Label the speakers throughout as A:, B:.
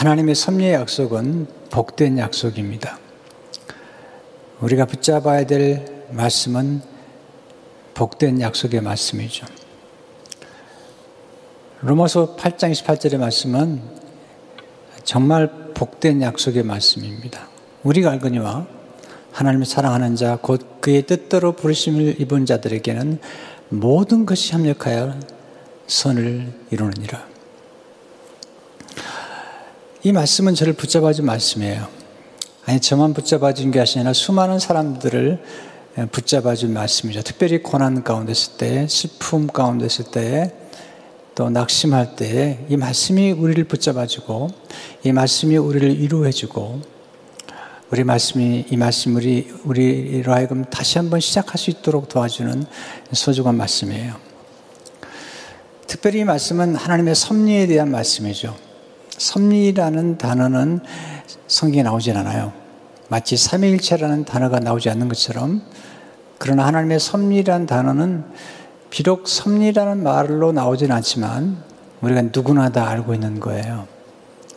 A: 하나님의 섭리의 약속은 복된 약속입니다. 우리가 붙잡아야 될 말씀은 복된 약속의 말씀이죠. 로마서 8장 28절의 말씀은 정말 복된 약속의 말씀입니다. 우리가 알거니와 하나님을 사랑하는 자, 곧 그의 뜻대로 부르심을 입은 자들에게는 모든 것이 협력하여 선을 이루느니라. 이 말씀은 저를 붙잡아준 말씀이에요. 아니, 저만 붙잡아준 게 아니라 수많은 사람들을 붙잡아준 말씀이죠. 특별히 고난 가운데 있을 때, 슬픔 가운데 있을 때, 또 낙심할 때, 이 말씀이 우리를 붙잡아주고, 이 말씀이 우리를 위로해주고, 우리 말씀이, 이 말씀 우리, 우리로 하여금 다시 한번 시작할 수 있도록 도와주는 소중한 말씀이에요. 특별히 이 말씀은 하나님의 섭리에 대한 말씀이죠. 섭리라는 단어는 성경에 나오진 않아요. 마치 삼위일체라는 단어가 나오지 않는 것처럼 그러나 하나님의 섭리라는 단어는 비록 섭리라는 말로 나오진 않지만 우리가 누구나 다 알고 있는 거예요.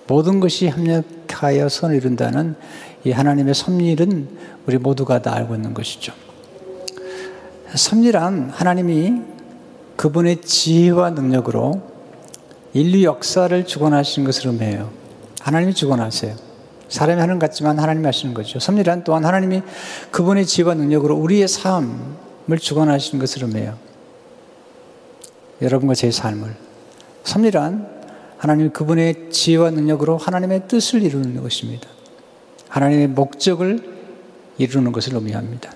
A: 모든 것이 협력하여 선을 이룬다는 이 하나님의 섭리는 우리 모두가 다 알고 있는 것이죠. 섭리란 하나님이 그분의 지혜와 능력으로 인류 역사를 주관하시는 것을 의미해요. 하나님이 주관하세요. 사람이 하는 것 같지만 하나님이 하시는 거죠. 섭리란 또한 하나님이 그분의 지혜와 능력으로 우리의 삶을 주관하시는 것을 의미해요. 여러분과 제 삶을. 섭리란 하나님 그분의 지혜와 능력으로 하나님의 뜻을 이루는 것입니다. 하나님의 목적을 이루는 것을 의미합니다.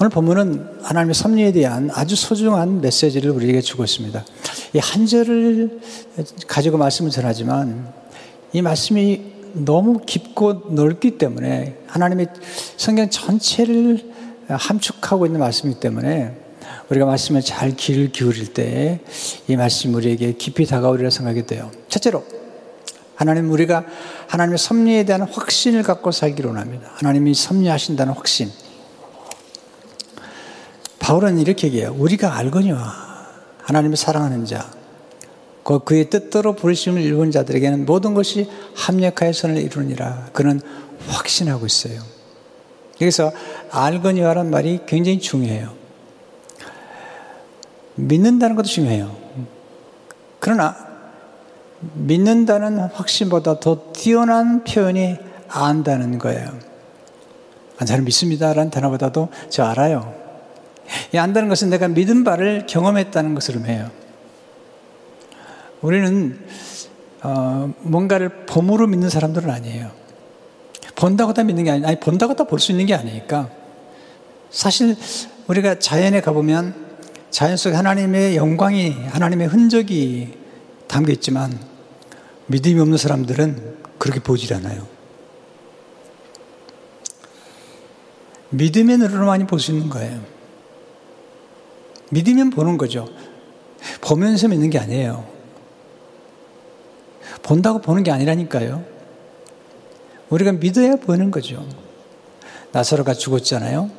A: 오늘 본문은 하나님의 섭리에 대한 아주 소중한 메시지를 우리에게 주고 있습니다. 이 한 절을 가지고 말씀을 전하지만 이 말씀이 너무 깊고 넓기 때문에 하나님의 성경 전체를 함축하고 있는 말씀이기 때문에 우리가 말씀을 잘 귀를 기울일 때 이 말씀 우리에게 깊이 다가오리라 생각이 돼요. 첫째로 하나님 우리가 하나님의 섭리에 대한 확신을 갖고 살기로 합니다. 하나님이 섭리하신다는 확신. 바울은 이렇게 얘기해요. 우리가 알거니와 하나님을 사랑하는 자, 그 그의 뜻대로 부르심을 입은 자들에게는 모든 것이 합력하여 선을 이루니라. 그는 확신하고 있어요. 여기서 알거니와라는 말이 굉장히 중요해요. 믿는다는 것도 중요해요. 그러나 믿는다는 확신보다 더 뛰어난 표현이 안다는 거예요. 저는 믿습니다라는 단어보다도 저 알아요. 이 안다는 것은 내가 믿은 바를 경험했다는 것을 의미해요. 우리는 어, 뭔가를 봄으로 믿는 사람들은 아니에요. 본다고 다 믿는 게 아니, 아니 본다고 다 볼 수 있는 게 아니니까. 사실 우리가 자연에 가보면 자연 속에 하나님의 영광이, 하나님의 흔적이 담겨 있지만 믿음이 없는 사람들은 그렇게 보질 않아요. 믿음의 눈으로만이 볼 수 있는 거예요. 믿으면 보는 거죠. 보면서 믿는 게 아니에요. 본다고 보는 게 아니라니까요. 우리가 믿어야 보는 거죠. 나사로가 죽었잖아요.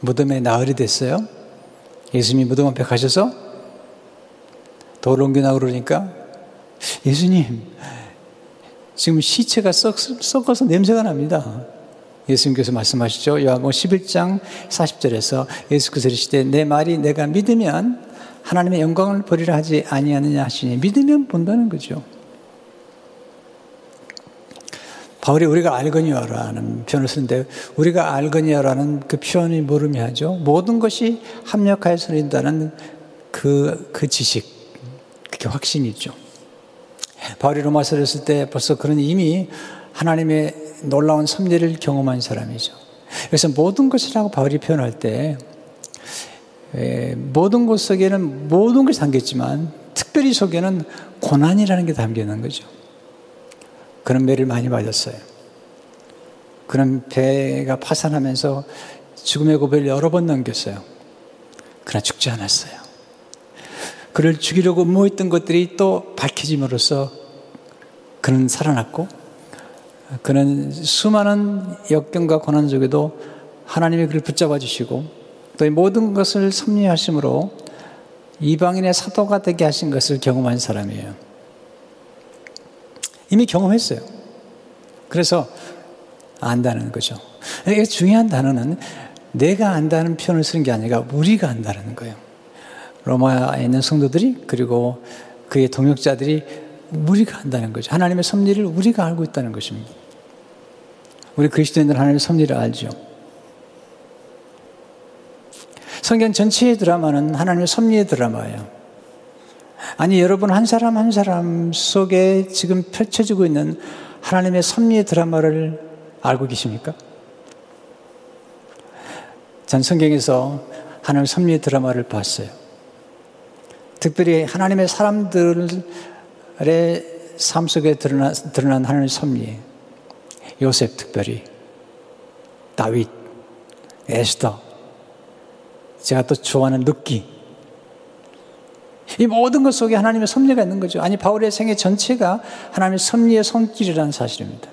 A: 무덤에 나흘이 됐어요. 예수님이 무덤 앞에 가셔서 돌을 옮겨나고 그러니까 예수님, 지금 시체가 썩, 썩어서 냄새가 납니다. 예수님께서 말씀하시죠. 요한복음 11장 40절에서 예수께서 이르시되 내 말이 내가 믿으면 하나님의 영광을 보리라 하지 아니하느냐 하시니 믿으면 본다는 거죠. 바울이 우리가 알거니와라는 표현을 쓰는데 우리가 알거니와라는 그 표현이 뭘 의미하죠? 모든 것이 합력하여 서린다는 그, 그 지식, 그게 확신이죠. 바울이 로마서를 쓸 때 벌써 그런 이미 하나님의 놀라운 섭리를 경험한 사람이죠. 그래서 모든 것이라고 바울이 표현할 때 모든 것 속에는 모든 것이 담겼지만 특별히 속에는 고난이라는 게 담겨 있는 거죠. 그런 매를 많이 맞았어요. 그런 배가 파산하면서 죽음의 고비를 여러 번 넘겼어요. 그러나 죽지 않았어요. 그를 죽이려고 음모했던 것들이 또 밝혀짐으로써 그는 살아났고 그는 수많은 역경과 고난 속에도 하나님이 그를 붙잡아 주시고 또 모든 것을 섭리하심으로 이방인의 사도가 되게 하신 것을 경험한 사람이에요. 이미 경험했어요. 그래서 안다는 거죠. 이게 중요한 단어는 내가 안다는 표현을 쓰는 게 아니라 우리가 안다는 거예요. 로마에 있는 성도들이 그리고 그의 동역자들이 우리가 안다는 거죠. 하나님의 섭리를 우리가 알고 있다는 것입니다. 우리 그리스도인들 하나님의 섭리를 알죠. 성경 전체의 드라마는 하나님의 섭리의 드라마예요. 아니, 여러분 한 사람 한 사람 속에 지금 펼쳐지고 있는 하나님의 섭리의 드라마를 알고 계십니까? 전 성경에서 하나님의 섭리의 드라마를 봤어요. 특별히 하나님의 사람들의 삶 속에 드러난, 드러난 하나님의 섭리. 요셉 특별히, 다윗, 에스더, 제가 또 좋아하는 늑기. 이 모든 것 속에 하나님의 섭리가 있는 거죠. 아니, 바울의 생애 전체가 하나님의 섭리의 손길이라는 사실입니다.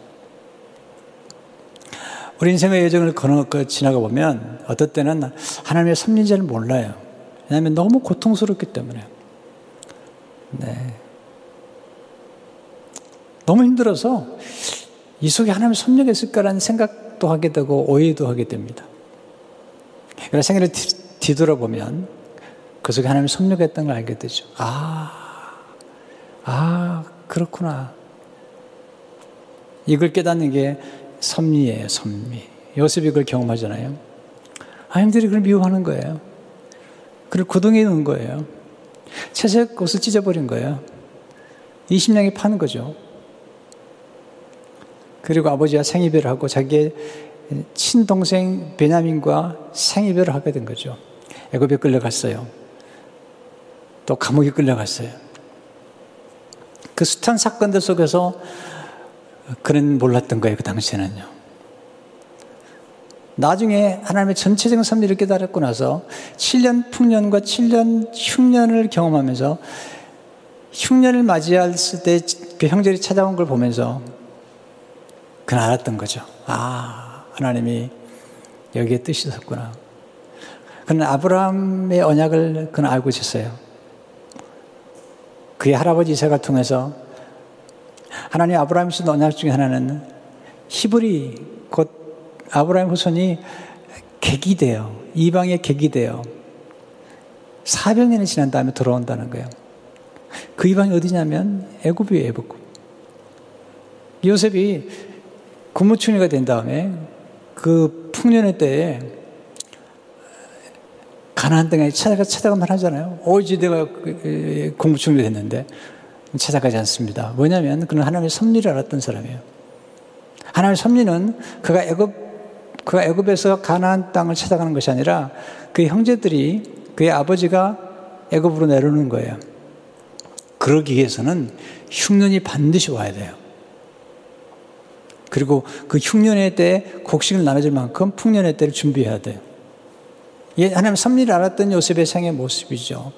A: 우리 인생의 여정을 걸어 지나가 보면 어떨 때는 하나님의 섭리인지를 몰라요. 왜냐하면 너무 고통스럽기 때문에. 네. 너무 힘들어서 이 속에 하나님의 섭리가 있을까라는 생각도 하게 되고 오해도 하게 됩니다. 그래서 생애를 뒤돌아보면 그 속에 하나님의 섭리가 있다는 걸 알게 되죠. 아, 아, 그렇구나. 이걸 깨닫는 게 섭리예요, 섭리. 요셉이 그걸 경험하잖아요. 하나님들이 그걸 미워하는 거예요. 그걸 구덩이에 넣은 거예요. 채색 옷을 찢어버린 거예요. 20냥에 파는 거죠. 그리고 아버지와 생이별을 하고 자기의 친동생 베냐민과 생이별을 하게 된 거죠. 애굽에 끌려갔어요. 또 감옥에 끌려갔어요. 그 숱한 사건들 속에서 그는 몰랐던 거예요, 그 당시에는요. 나중에 하나님의 전체적인 섭리를 깨달았고 나서 7년 풍년과 7년 흉년을 경험하면서 흉년을 맞이했을 때 그 형제들이 찾아온 걸 보면서 그는 알았던 거죠. 아, 하나님이 여기에 뜻이 있었구나. 그는 아브라함의 언약을 그는 알고 있었어요. 그의 할아버지 이삭을 통해서 하나님 아브라함이 쓴 언약 중에 하나는 히브리 곧 아브라함 후손이 객이 돼요. 이방의 객이 돼요. 400년이 지난 다음에 돌아온다는 거예요. 그 이방이 어디냐면 애굽이에요, 애굽. 요셉이 국무총리가 된 다음에 그 풍년의 때에 가나안 땅에 찾아가 찾아가만 하잖아요. 오지 내가 국무총리 됐는데 찾아가지 않습니다. 뭐냐면 그는 하나님의 섭리를 알았던 사람이에요. 하나님의 섭리는 그가 애굽 그가 애굽에서 가나안 땅을 찾아가는 것이 아니라 그의 형제들이 그의 아버지가 애굽으로 내려오는 거예요. 그러기 위해서는 흉년이 반드시 와야 돼요. 그리고 그 흉년의 때에 곡식을 나눠줄 만큼 풍년의 때를 준비해야 돼요. 이게 하나님 섭리를 알았던 요셉의 생의 모습이죠.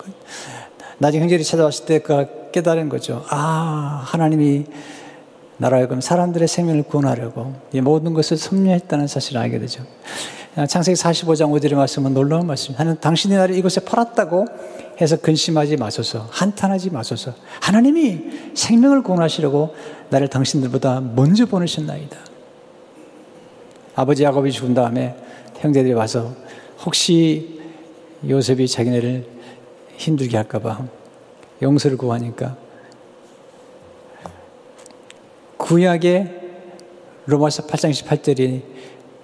A: 나중에 형제들이 찾아왔을 때 그가 깨달은 거죠. 아, 하나님이 나라 하여금 사람들의 생명을 구원하려고 이 모든 것을 섭리했다는 사실을 알게 되죠. 창세기 45장 5절의 말씀은 놀라운 말씀. 하나님 당신의 나를 이곳에 팔았다고 해서 근심하지 마소서. 한탄하지 마소서. 하나님이 생명을 구원하시려고 나를 당신들보다 먼저 보내셨나이다. 아버지 야곱이 죽은 다음에 형제들이 와서 혹시 요셉이 자기네를 힘들게 할까봐 용서를 구하니까 구약의 로마서 8장 28절이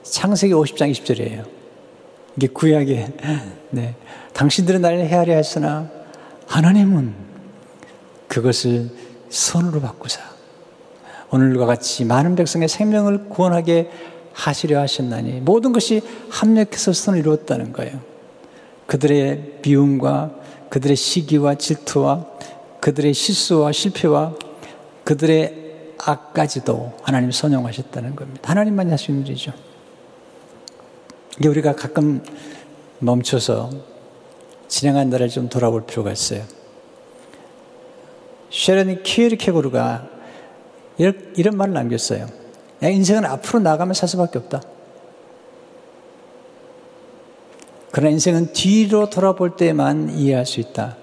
A: 창세기 50장 20절이에요. 이게 구약의 네. 당신들은 나를 헤아려 했으나 하나님은 그것을 선으로 바꾸사 오늘과 같이 많은 백성의 생명을 구원하게 하시려 하셨나니 모든 것이 합력해서 선을 이루었다는 거예요. 그들의 비움과 그들의 시기와 질투와 그들의 실수와 실패와 그들의 악까지도 하나님 선용하셨다는 겁니다. 하나님만이 있는 일이죠. 이게 우리가 가끔 멈춰서 진행한 날을 좀 돌아볼 필요가 있어요. 쉐런 키에르케고르가 이런, 이런 말을 남겼어요. 인생은 앞으로 나가면 살 수밖에 없다. 그러나 인생은 뒤로 돌아볼 때만 이해할 수 있다.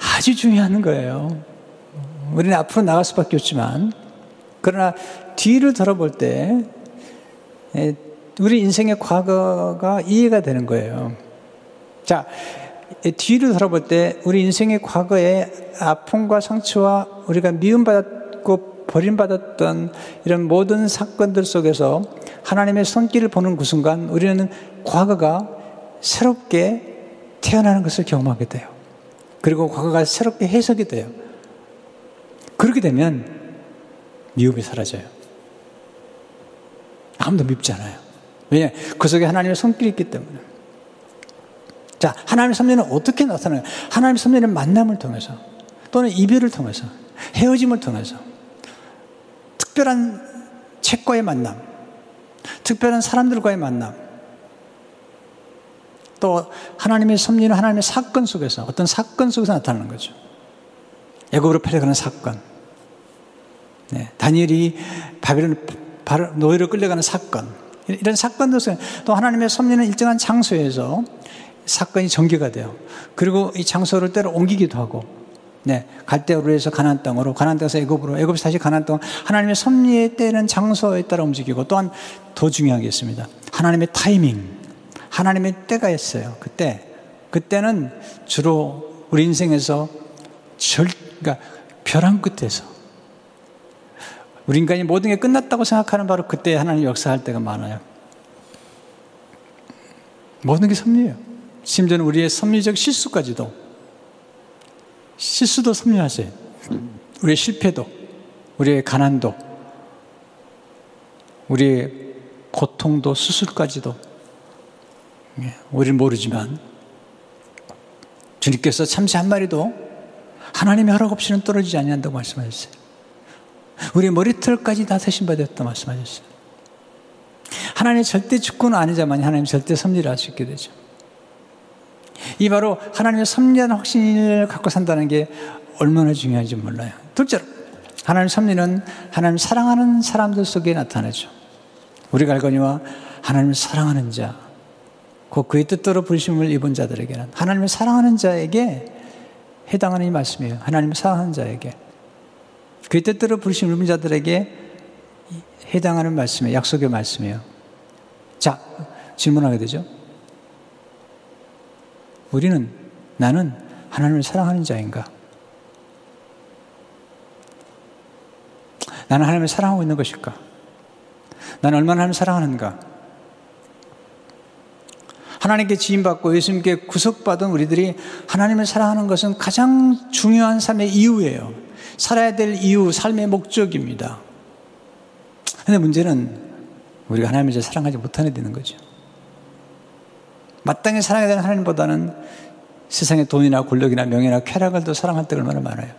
A: 아주 중요한 거예요. 우리는 앞으로 나갈 수밖에 없지만, 그러나 뒤를 돌아볼 때, 우리 인생의 과거가 이해가 되는 거예요. 자, 뒤를 돌아볼 때 우리 인생의 과거의 아픔과 상처와 우리가 미움받았고 버림받았던 이런 모든 사건들 속에서 하나님의 손길을 보는 그 순간 우리는 과거가 새롭게 태어나는 것을 경험하게 돼요. 그리고 과거가 새롭게 해석이 돼요. 그렇게 되면 미움이 사라져요. 아무도 밉지 않아요. 왜냐? 그 속에 하나님의 손길이 있기 때문에. 자, 하나님의 섭리는 어떻게 나타나요? 하나님의 섭리는 만남을 통해서 또는 이별을 통해서 헤어짐을 통해서 특별한 책과의 만남, 특별한 사람들과의 만남, 또 하나님의 섭리는 하나님의 사건 속에서 어떤 사건 속에서 나타나는 거죠. 애굽으로 팔려가는 사건, 네, 다니엘이 바벨론 노예로 끌려가는 사건, 이런 속에 또 하나님의 섭리는 일정한 장소에서 사건이 전개가 돼요. 그리고 이 장소를 때로 옮기기도 하고, 네, 갈대로 해서 가나안 땅으로, 가나안 땅에서 애굽으로, 애굽에서 다시 가나안 땅. 하나님의 섭리의 때는 장소에 따라 움직이고, 또한 더 중요한 게 있습니다. 하나님의 타이밍, 하나님의 때가 있어요. 그때, 그때는 주로 우리 인생에서 절, 그러니까 벼랑 끝에서 우리 인간이 모든 게 끝났다고 생각하는 바로 그때 하나님 역사할 때가 많아요. 모든 게 섭리예요. 심지어는 우리의 섭리적 실수까지도 실수도 섭리하세요. 우리의 실패도, 우리의 가난도, 우리의 고통도, 수술까지도 예, 우리는 모르지만 주님께서 참새 한 마리도 하나님의 허락 없이는 떨어지지 아니한다고 말씀하셨어요. 우리 머리털까지 다 세신 받았다 말씀하셨어요. 하나님의 절대 주권은 아니자만 하나님 절대 섭리를 할 수 있게 되죠. 이 바로 하나님의 섭리한 확신을 갖고 산다는 게 얼마나 중요한지 몰라요. 둘째로, 하나님의 섭리는 하나님 사랑하는 사람들 속에 나타나죠. 우리가 알거니와 하나님을 사랑하는 자, 곧 그의 뜻대로 부르심을 입은 자들에게는 하나님을 사랑하는 자에게 해당하는 이 말씀이에요. 하나님을 사랑하는 자에게. 그의 뜻대로 부르심을 입은 자들에게 해당하는 말씀이에요. 약속의 말씀이에요. 자, 질문하게 되죠. 우리는 나는 하나님을 사랑하는 자인가? 나는 하나님을 사랑하고 있는 것일까? 나는 얼마나 하나님을 사랑하는가? 하나님께 지인받고 예수님께 구속받은 우리들이 하나님을 사랑하는 것은 가장 중요한 삶의 이유예요. 살아야 될 이유, 삶의 목적입니다. 근데 문제는 우리가 하나님을 사랑하지 못하게 되는 거죠. 마땅히 사랑해야 되는 하나님보다는 세상의 돈이나 권력이나 명예나 쾌락을 더 사랑할 때가 얼마나 많아요.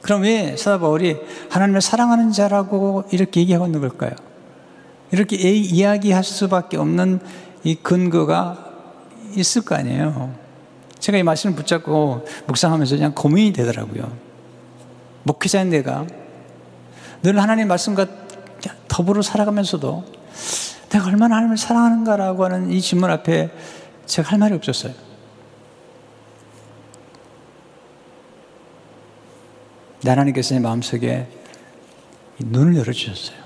A: 그럼 왜 사도 바울이 하나님을 사랑하는 자라고 이렇게 얘기하고 있는 걸까요? 이렇게 이야기할 수밖에 없는 이 근거가 있을 거 아니에요. 제가 이 말씀을 붙잡고 묵상하면서 그냥 고민이 되더라고요. 목회자인 내가 늘 하나님 말씀과 더불어 살아가면서도 내가 얼마나 하나님을 사랑하는가라고 하는 이 질문 앞에 제가 할 말이 없었어요. 하나님께서 내 마음속에 눈을 열어주셨어요.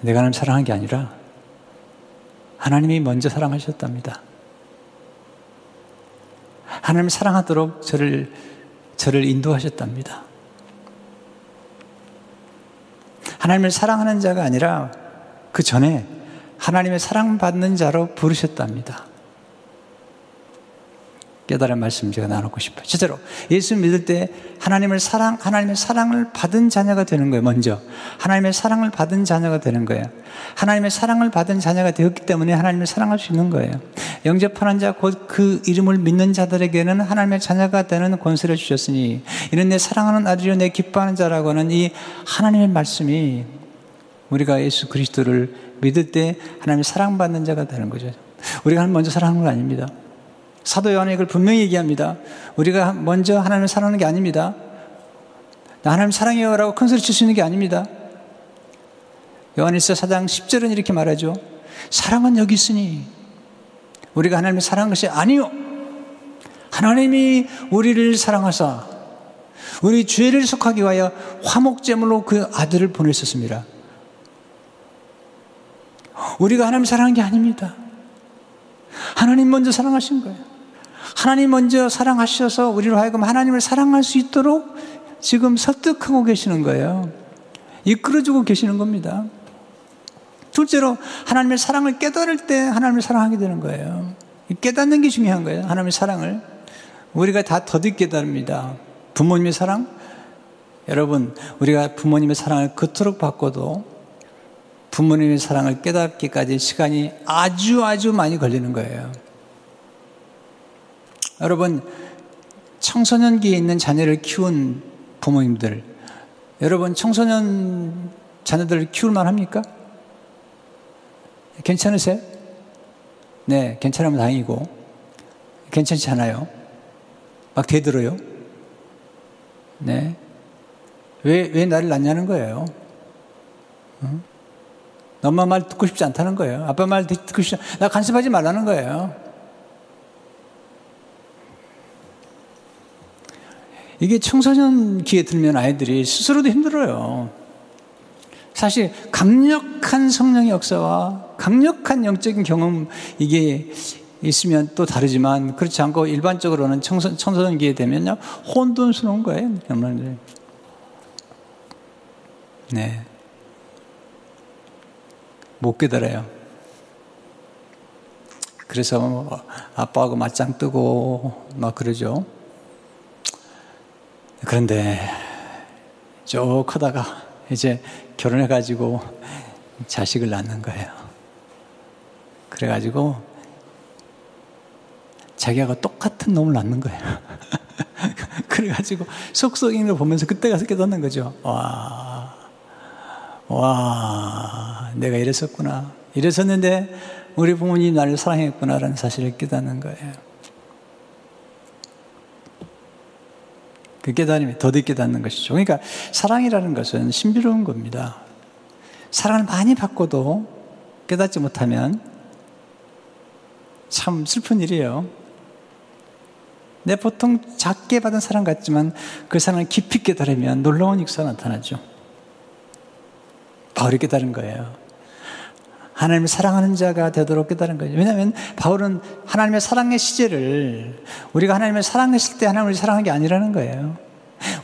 A: 내가 하나님 사랑한 게 아니라 하나님이 먼저 사랑하셨답니다. 하나님 사랑하도록 저를, 저를 인도하셨답니다. 하나님을 사랑하는 자가 아니라 그 전에 하나님의 사랑받는 자로 부르셨답니다. 깨달은 말씀 제가 나누고 싶어요. 실제로 예수 믿을 때 하나님을 사랑, 하나님의 사랑을 받은 자녀가 되는 거예요, 먼저. 하나님의 사랑을 받은 자녀가 되는 거예요. 하나님의 사랑을 받은 자녀가 되었기 때문에 하나님을 사랑할 수 있는 거예요. 영접하는 자, 곧 그 이름을 믿는 자들에게는 하나님의 자녀가 되는 권세를 주셨으니, 이는 내 사랑하는 아들이요, 내 기뻐하는 자라고 하는 이 하나님의 말씀이 우리가 예수 그리스도를 믿을 때 하나님의 사랑받는 자가 되는 거죠. 우리가 먼저 사랑하는 건 아닙니다. 사도 요한이 이걸 분명히 얘기합니다. 우리가 먼저 하나님을 사랑하는 게 아닙니다. 나 하나님 사랑해요라고 큰 소리 칠 수 있는 게 아닙니다. 요한일서 4장 10절은 이렇게 말하죠. 사랑은 여기 있으니 우리가 하나님을 사랑한 것이 아니요. 하나님이 우리를 사랑하사 우리 죄를 속하기 위하여 화목제물로 그 아들을 보내셨습니다. 우리가 하나님 사랑한 게 아닙니다. 하나님 먼저 사랑하신 거예요. 하나님 먼저 사랑하셔서 우리로 하여금 하나님을 사랑할 수 있도록 지금 설득하고 계시는 거예요. 이끌어주고 계시는 겁니다. 둘째로 하나님의 사랑을 깨달을 때 하나님을 사랑하게 되는 거예요. 깨닫는 게 중요한 거예요. 하나님의 사랑을. 우리가 다 더디 깨달습니다. 부모님의 사랑? 여러분, 우리가 부모님의 사랑을 그토록 받고도 부모님의 사랑을 깨닫기까지 시간이 아주 아주 많이 걸리는 거예요. 여러분, 청소년기에 있는 자녀를 키운 부모님들, 여러분, 청소년 자녀들을 키울만 합니까? 괜찮으세요? 네, 괜찮으면 다행이고, 괜찮지 않아요? 막 대들어요? 네. 왜, 왜 나를 낳냐는 거예요. 응? 엄마 말 듣고 싶지 않다는 거예요. 아빠 말 듣고 싶지 않, 나 간섭하지 말라는 거예요. 이게 청소년기에 들면 아이들이 스스로도 힘들어요. 사실 강력한 성령의 역사와 강력한 영적인 경험 이게 있으면 또 다르지만 그렇지 않고 일반적으로는 청소, 청소년기에 되면요 혼돈스러운 거예요. 정말. 네. 못 깨달아요. 그래서 뭐 아빠하고 맞짱 뜨고 막 그러죠. 그런데 쭉 크다가 이제 결혼해가지고 자식을 낳는 거예요. 그래가지고 자기하고 똑같은 놈을 낳는 거예요. 그래가지고 속속인 걸 보면서 그때 가서 깨닫는 거죠. 와, 와, 내가 이랬었구나. 이랬었는데 우리 부모님이 나를 사랑했구나라는 사실을 깨닫는 거예요. 그 깨달음이 더디 깨닫는 것이죠. 그러니까 사랑이라는 것은 신비로운 겁니다. 사랑을 많이 받고도 깨닫지 못하면 참 슬픈 일이에요. 내 보통 작게 받은 사랑 같지만 그 사랑을 깊이 깨달으면 놀라운 역사가 나타나죠. 바울이 깨달은 거예요. 하나님을 사랑하는 자가 되도록 깨달은 거죠. 왜냐하면 바울은 하나님의 사랑의 시제를 우리가 하나님을 사랑했을 때 하나님을 사랑한 게 아니라는 거예요.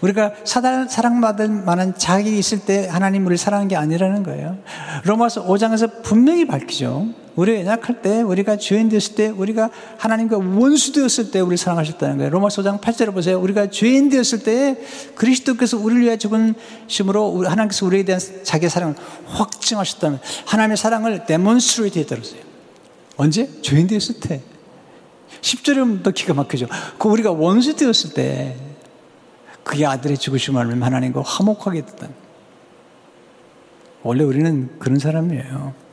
A: 우리가 사랑받을 만한 자격이 있을 때 하나님 우리를 사랑한 게 아니라는 거예요. 로마서 5장에서 분명히 밝히죠. 우리가 연약할 때, 우리가 죄인 되었을 때, 우리가 하나님과 원수 되었을 때 우리를 사랑하셨다는 거예요. 로마서 5장 8절을 보세요. 우리가 죄인 되었을 때 그리스도께서 우리를 위해 죽은 심으로 하나님께서 우리에 대한 자기의 사랑을 확증하셨다면 하나님의 사랑을 데몬스트레이트 했다어요 언제? 죄인 되었을 때. 10절은 더 기가 막히죠. 그 우리가 원수 되었을 때 그의 아들의 죽으심을 하나님과 화목하게 됐다. 원래 우리는 그런 사람이에요.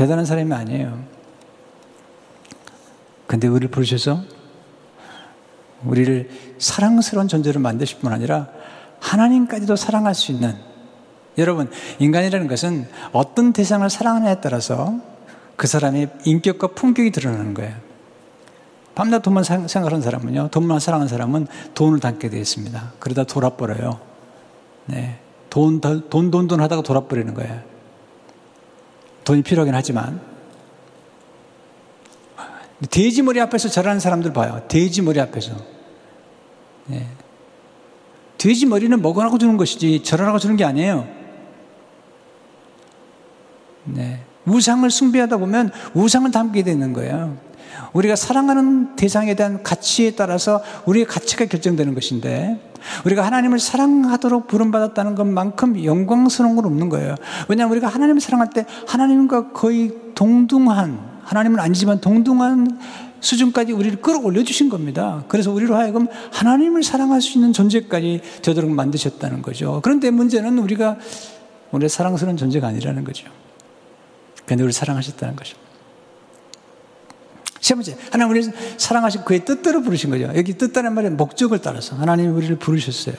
A: 대단한 사람이 아니에요. 근데 우리를 부르셔서 우리를 사랑스러운 존재로 만드실 뿐 아니라 하나님까지도 사랑할 수 있는 여러분, 인간이라는 것은 어떤 대상을 사랑하냐에 따라서 그 사람의 인격과 품격이 드러나는 거예요. 밤낮 돈만 생각하는 사람은요, 돈만 사랑하는 사람은 돈을 담게 되어 있습니다. 그러다 돌아버려요. 네. 돈, 돈, 돈, 돈 하다가 돌아버리는 거예요. 돈이 필요하긴 하지만. 돼지 머리 앞에서 절하는 사람들 봐요. 돼지 머리 앞에서. 네. 돼지 머리는 먹으라고 주는 것이지 절하라고 주는 게 아니에요. 네. 우상을 숭배하다 보면 우상을 담게 되는 거예요. 우리가 사랑하는 대상에 대한 가치에 따라서 우리의 가치가 결정되는 것인데 우리가 하나님을 사랑하도록 부름받았다는 것만큼 영광스러운 건 없는 거예요. 왜냐하면 우리가 하나님을 사랑할 때 하나님과 거의 동등한 하나님은 아니지만 동등한 수준까지 우리를 끌어올려 주신 겁니다. 그래서 우리로 하여금 하나님을 사랑할 수 있는 존재까지 되도록 만드셨다는 거죠. 그런데 문제는 우리가 우리의 사랑스러운 존재가 아니라는 거죠. 그런데 우리를 사랑하셨다는 것입니다. 세 번째, 하나님 우리를 사랑하신 그의 뜻대로 부르신 거죠. 여기 뜻다는 말은 목적을 따라서 하나님 우리를 부르셨어요.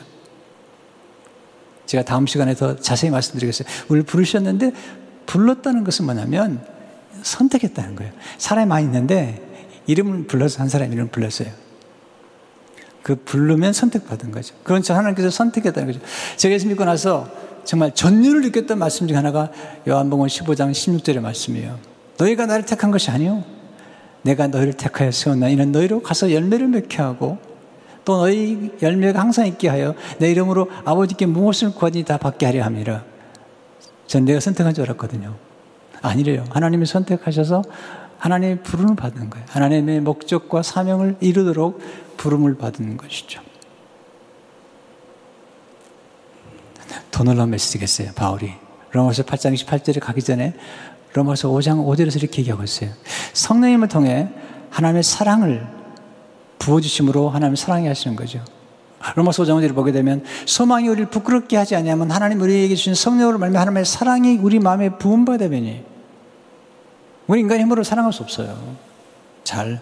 A: 제가 다음 시간에 더 자세히 말씀드리겠어요. 우리를 부르셨는데 불렀다는 것은 뭐냐면 선택했다는 거예요. 사람이 많이 있는데 이름을 불러서 한 사람 이름을 불렀어요. 그 부르면 선택받은 거죠. 그런 저 하나님께서 선택했다는 거죠. 제가 예수 믿고 나서 정말 전율을 느꼈던 말씀 중 하나가 요한복음 15장 16절의 말씀이에요. 너희가 나를 택한 것이 아니요. 내가 너희를 택하여 세웠나 이는 너희로 가서 열매를 맺게 하고 또 너희 열매가 항상 있게 하여 내 이름으로 아버지께 무엇을 구하니 다 받게 하려 함이라. 전 내가 선택한 줄 알았거든요. 아니래요. 하나님이 선택하셔서 하나님의 부름을 받는 거예요. 하나님의 목적과 사명을 이루도록 부름을 받는 것이죠. 더 놀라운 메시지겠어요, 바울이. 로마서 8장 28절에 가기 전에 로마서 5장 5절에서 이렇게 얘기하고 있어요. 성령님을 통해 하나님의 사랑을 부어주심으로 하나님 사랑해 하시는 거죠. 로마서 5장 5절을 보게 되면 소망이 우리를 부끄럽게 하지 않냐면 하나님 우리에게 주신 성령으로 말미 하나님의 사랑이 우리 마음에 부음받으면이 우리 인간 힘으로 사랑할 수 없어요. 잘.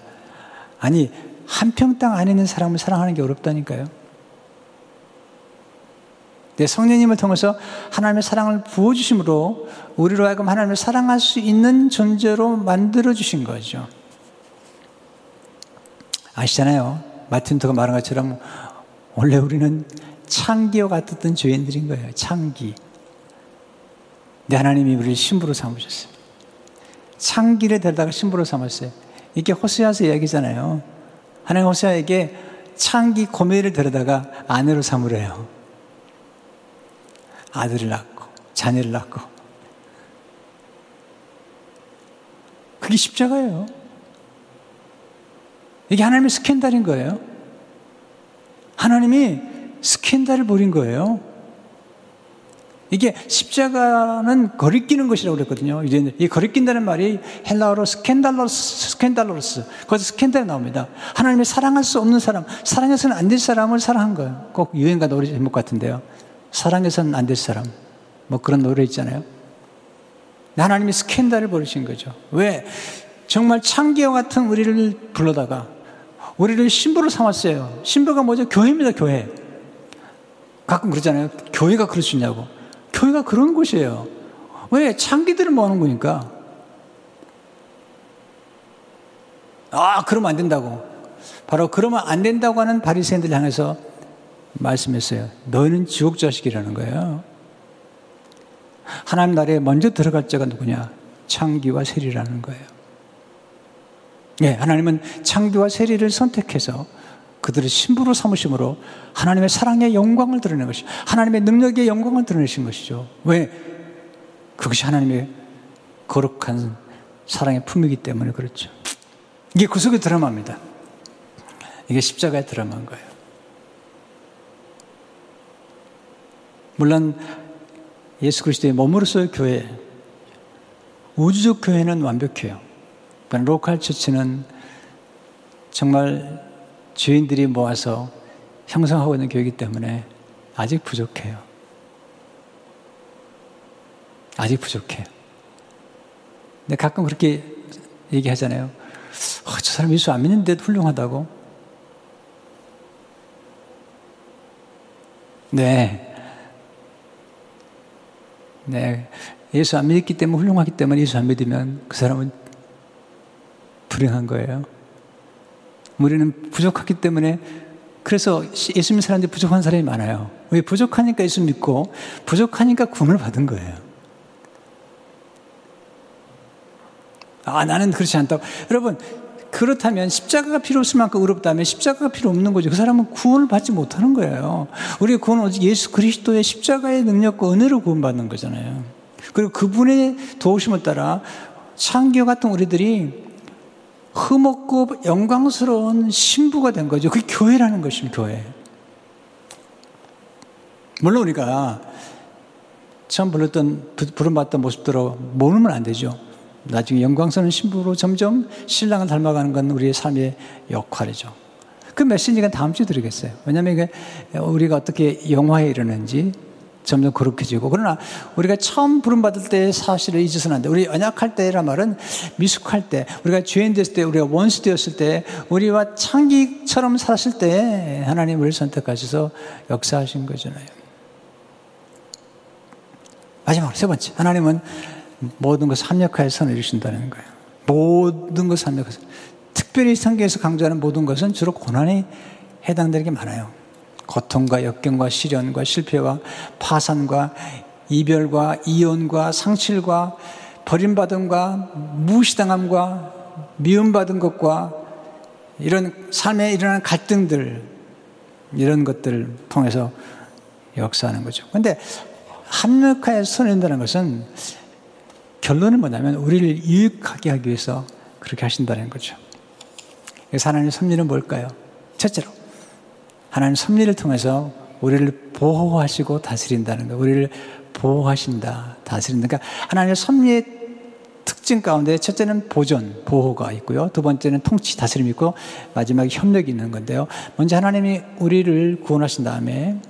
A: 아니, 한평 땅 안에 있는 사람을 사랑하는 게 어렵다니까요. 내 성령님을 통해서 하나님의 사랑을 부어주심으로 우리로 하여금 하나님을 사랑할 수 있는 존재로 만들어주신 거죠. 아시잖아요. 마틴 토가 말한 것처럼 원래 우리는 창기와 같았던 죄인들인 거예요. 창기. 내 하나님이 우리를 신부로 삼으셨어요. 창기를 데려다가 신부로 삼았어요. 이게 호세아서 이야기잖아요. 하나님 호세아에게 창기 고멜을 데려다가 아내로 삼으래요. 아들을 낳고 자녀를 낳고 그게 십자가예요. 이게 하나님의 스캔들인 거예요. 하나님이 스캔들을 벌인 거예요. 이게 십자가는 거리끼는 것이라고 그랬거든요. 이제 이 거리낀다는 말이 헬라어로 σκάνδαλος, σκάνδαλος. 거기서 scandal이 나옵니다. 하나님이 사랑할 수 없는 사람, 사랑해서는 안 될 사람을 사랑한 거예요. 꼭 유행가 노래 제목 같은데요. 사랑해서는 안 될 사람. 뭐 그런 노래 있잖아요. 하나님이 스캔달을 벌이신 거죠. 왜? 정말 창기와 같은 우리를 불러다가 우리를 신부로 삼았어요. 신부가 뭐죠? 교회입니다, 교회. 가끔 그러잖아요. 교회가 그럴 수 있냐고. 교회가 그런 곳이에요. 왜? 창기들을 모으는 거니까. 아, 그러면 안 된다고. 바로 그러면 안 된다고 하는 바리새인들 향해서 말씀했어요. 너희는 지옥 자식이라는 거예요. 하나님 나라에 먼저 들어갈 자가 누구냐? 창기와 세리라는 거예요. 예, 하나님은 창기와 세리를 선택해서 그들을 신부로 삼으심으로 하나님의 사랑의 영광을 드러낸 것이 하나님의 능력의 영광을 드러내신 것이죠. 왜? 그것이 하나님의 거룩한 사랑의 품이기 때문에 그렇죠. 이게 구속의 드라마입니다. 이게 십자가의 드라마인 거예요. 물론 예수 그리스도의 몸으로서의 교회, 우주적 교회는 완벽해요. 로컬 처치는 정말 주인들이 모아서 형성하고 있는 교회이기 때문에 아직 부족해요. 아직 부족해요. 근데 가끔 그렇게 얘기하잖아요. 어, 저 사람 예수 안 믿는데도 훌륭하다고. 네. 네. 예수 안 믿기 때문에 훌륭하기 때문에 예수 안 믿으면 그 사람은 불행한 거예요. 우리는 부족하기 때문에 그래서 예수 믿는 사람들이 부족한 사람이 많아요. 왜 부족하니까 예수 믿고 부족하니까 구원을 받은 거예요. 아, 나는 그렇지 않다고. 여러분, 그렇다면 십자가가 필요 없을 만큼 의롭다면 십자가가 필요 없는 거죠. 그 사람은 구원을 받지 못하는 거예요. 우리의 구원은 오직 예수 그리스도의 십자가의 능력과 은혜로 구원받는 거잖아요. 그리고 그분의 도우심을 따라 창기와 같은 우리들이 흠없고 영광스러운 신부가 된 거죠. 그게 교회라는 것입니다, 교회. 물론 우리가 처음 불렀던, 부름받던 모습대로 모르면 안 되죠. 나중에 영광스러운 신부로 점점 신랑을 닮아가는 건 우리의 삶의 역할이죠. 그 메시지가 다음 주에 드리겠어요. 왜냐하면 우리가 어떻게 영화에 이르는지 점점 거룩해지고 그러나 우리가 처음 부름받을 때 사실을 잊어서는 안 돼. 우리 언약할 때란 말은 미숙할 때 우리가 죄인 됐을 때 우리가 원수 되었을 때 우리와 창기처럼 살았을 때 하나님 우리를 선택하셔서 역사하신 거잖아요. 마지막으로 세 번째 하나님은 모든 것을 합력하여 선을 이루신다는 거예요. 모든 것을 합력해서 특별히 성경에서 강조하는 모든 것은 주로 고난이 해당되는 게 많아요. 고통과 역경과 시련과 실패와 파산과 이별과 이혼과 상실과 버림받음과 무시당함과 미움받은 것과 이런 삶에 일어나는 갈등들 이런 것들을 통해서 역사하는 거죠. 근데 합력하여 선언한다는 것은 결론은 뭐냐면 우리를 유익하게 하기 위해서 그렇게 하신다는 거죠. 그래서 하나님의 섭리는 뭘까요? 첫째로 하나님 섭리를 통해서 우리를 보호하시고 다스린다는 거. 우리를 보호하신다, 다스린다. 그러니까 하나님의 섭리의 특징 가운데 첫째는 보존, 보호가 있고요. 두 번째는 통치, 다스림이 있고 마지막에 협력이 있는 건데요. 먼저 하나님이 우리를 구원하신 다음에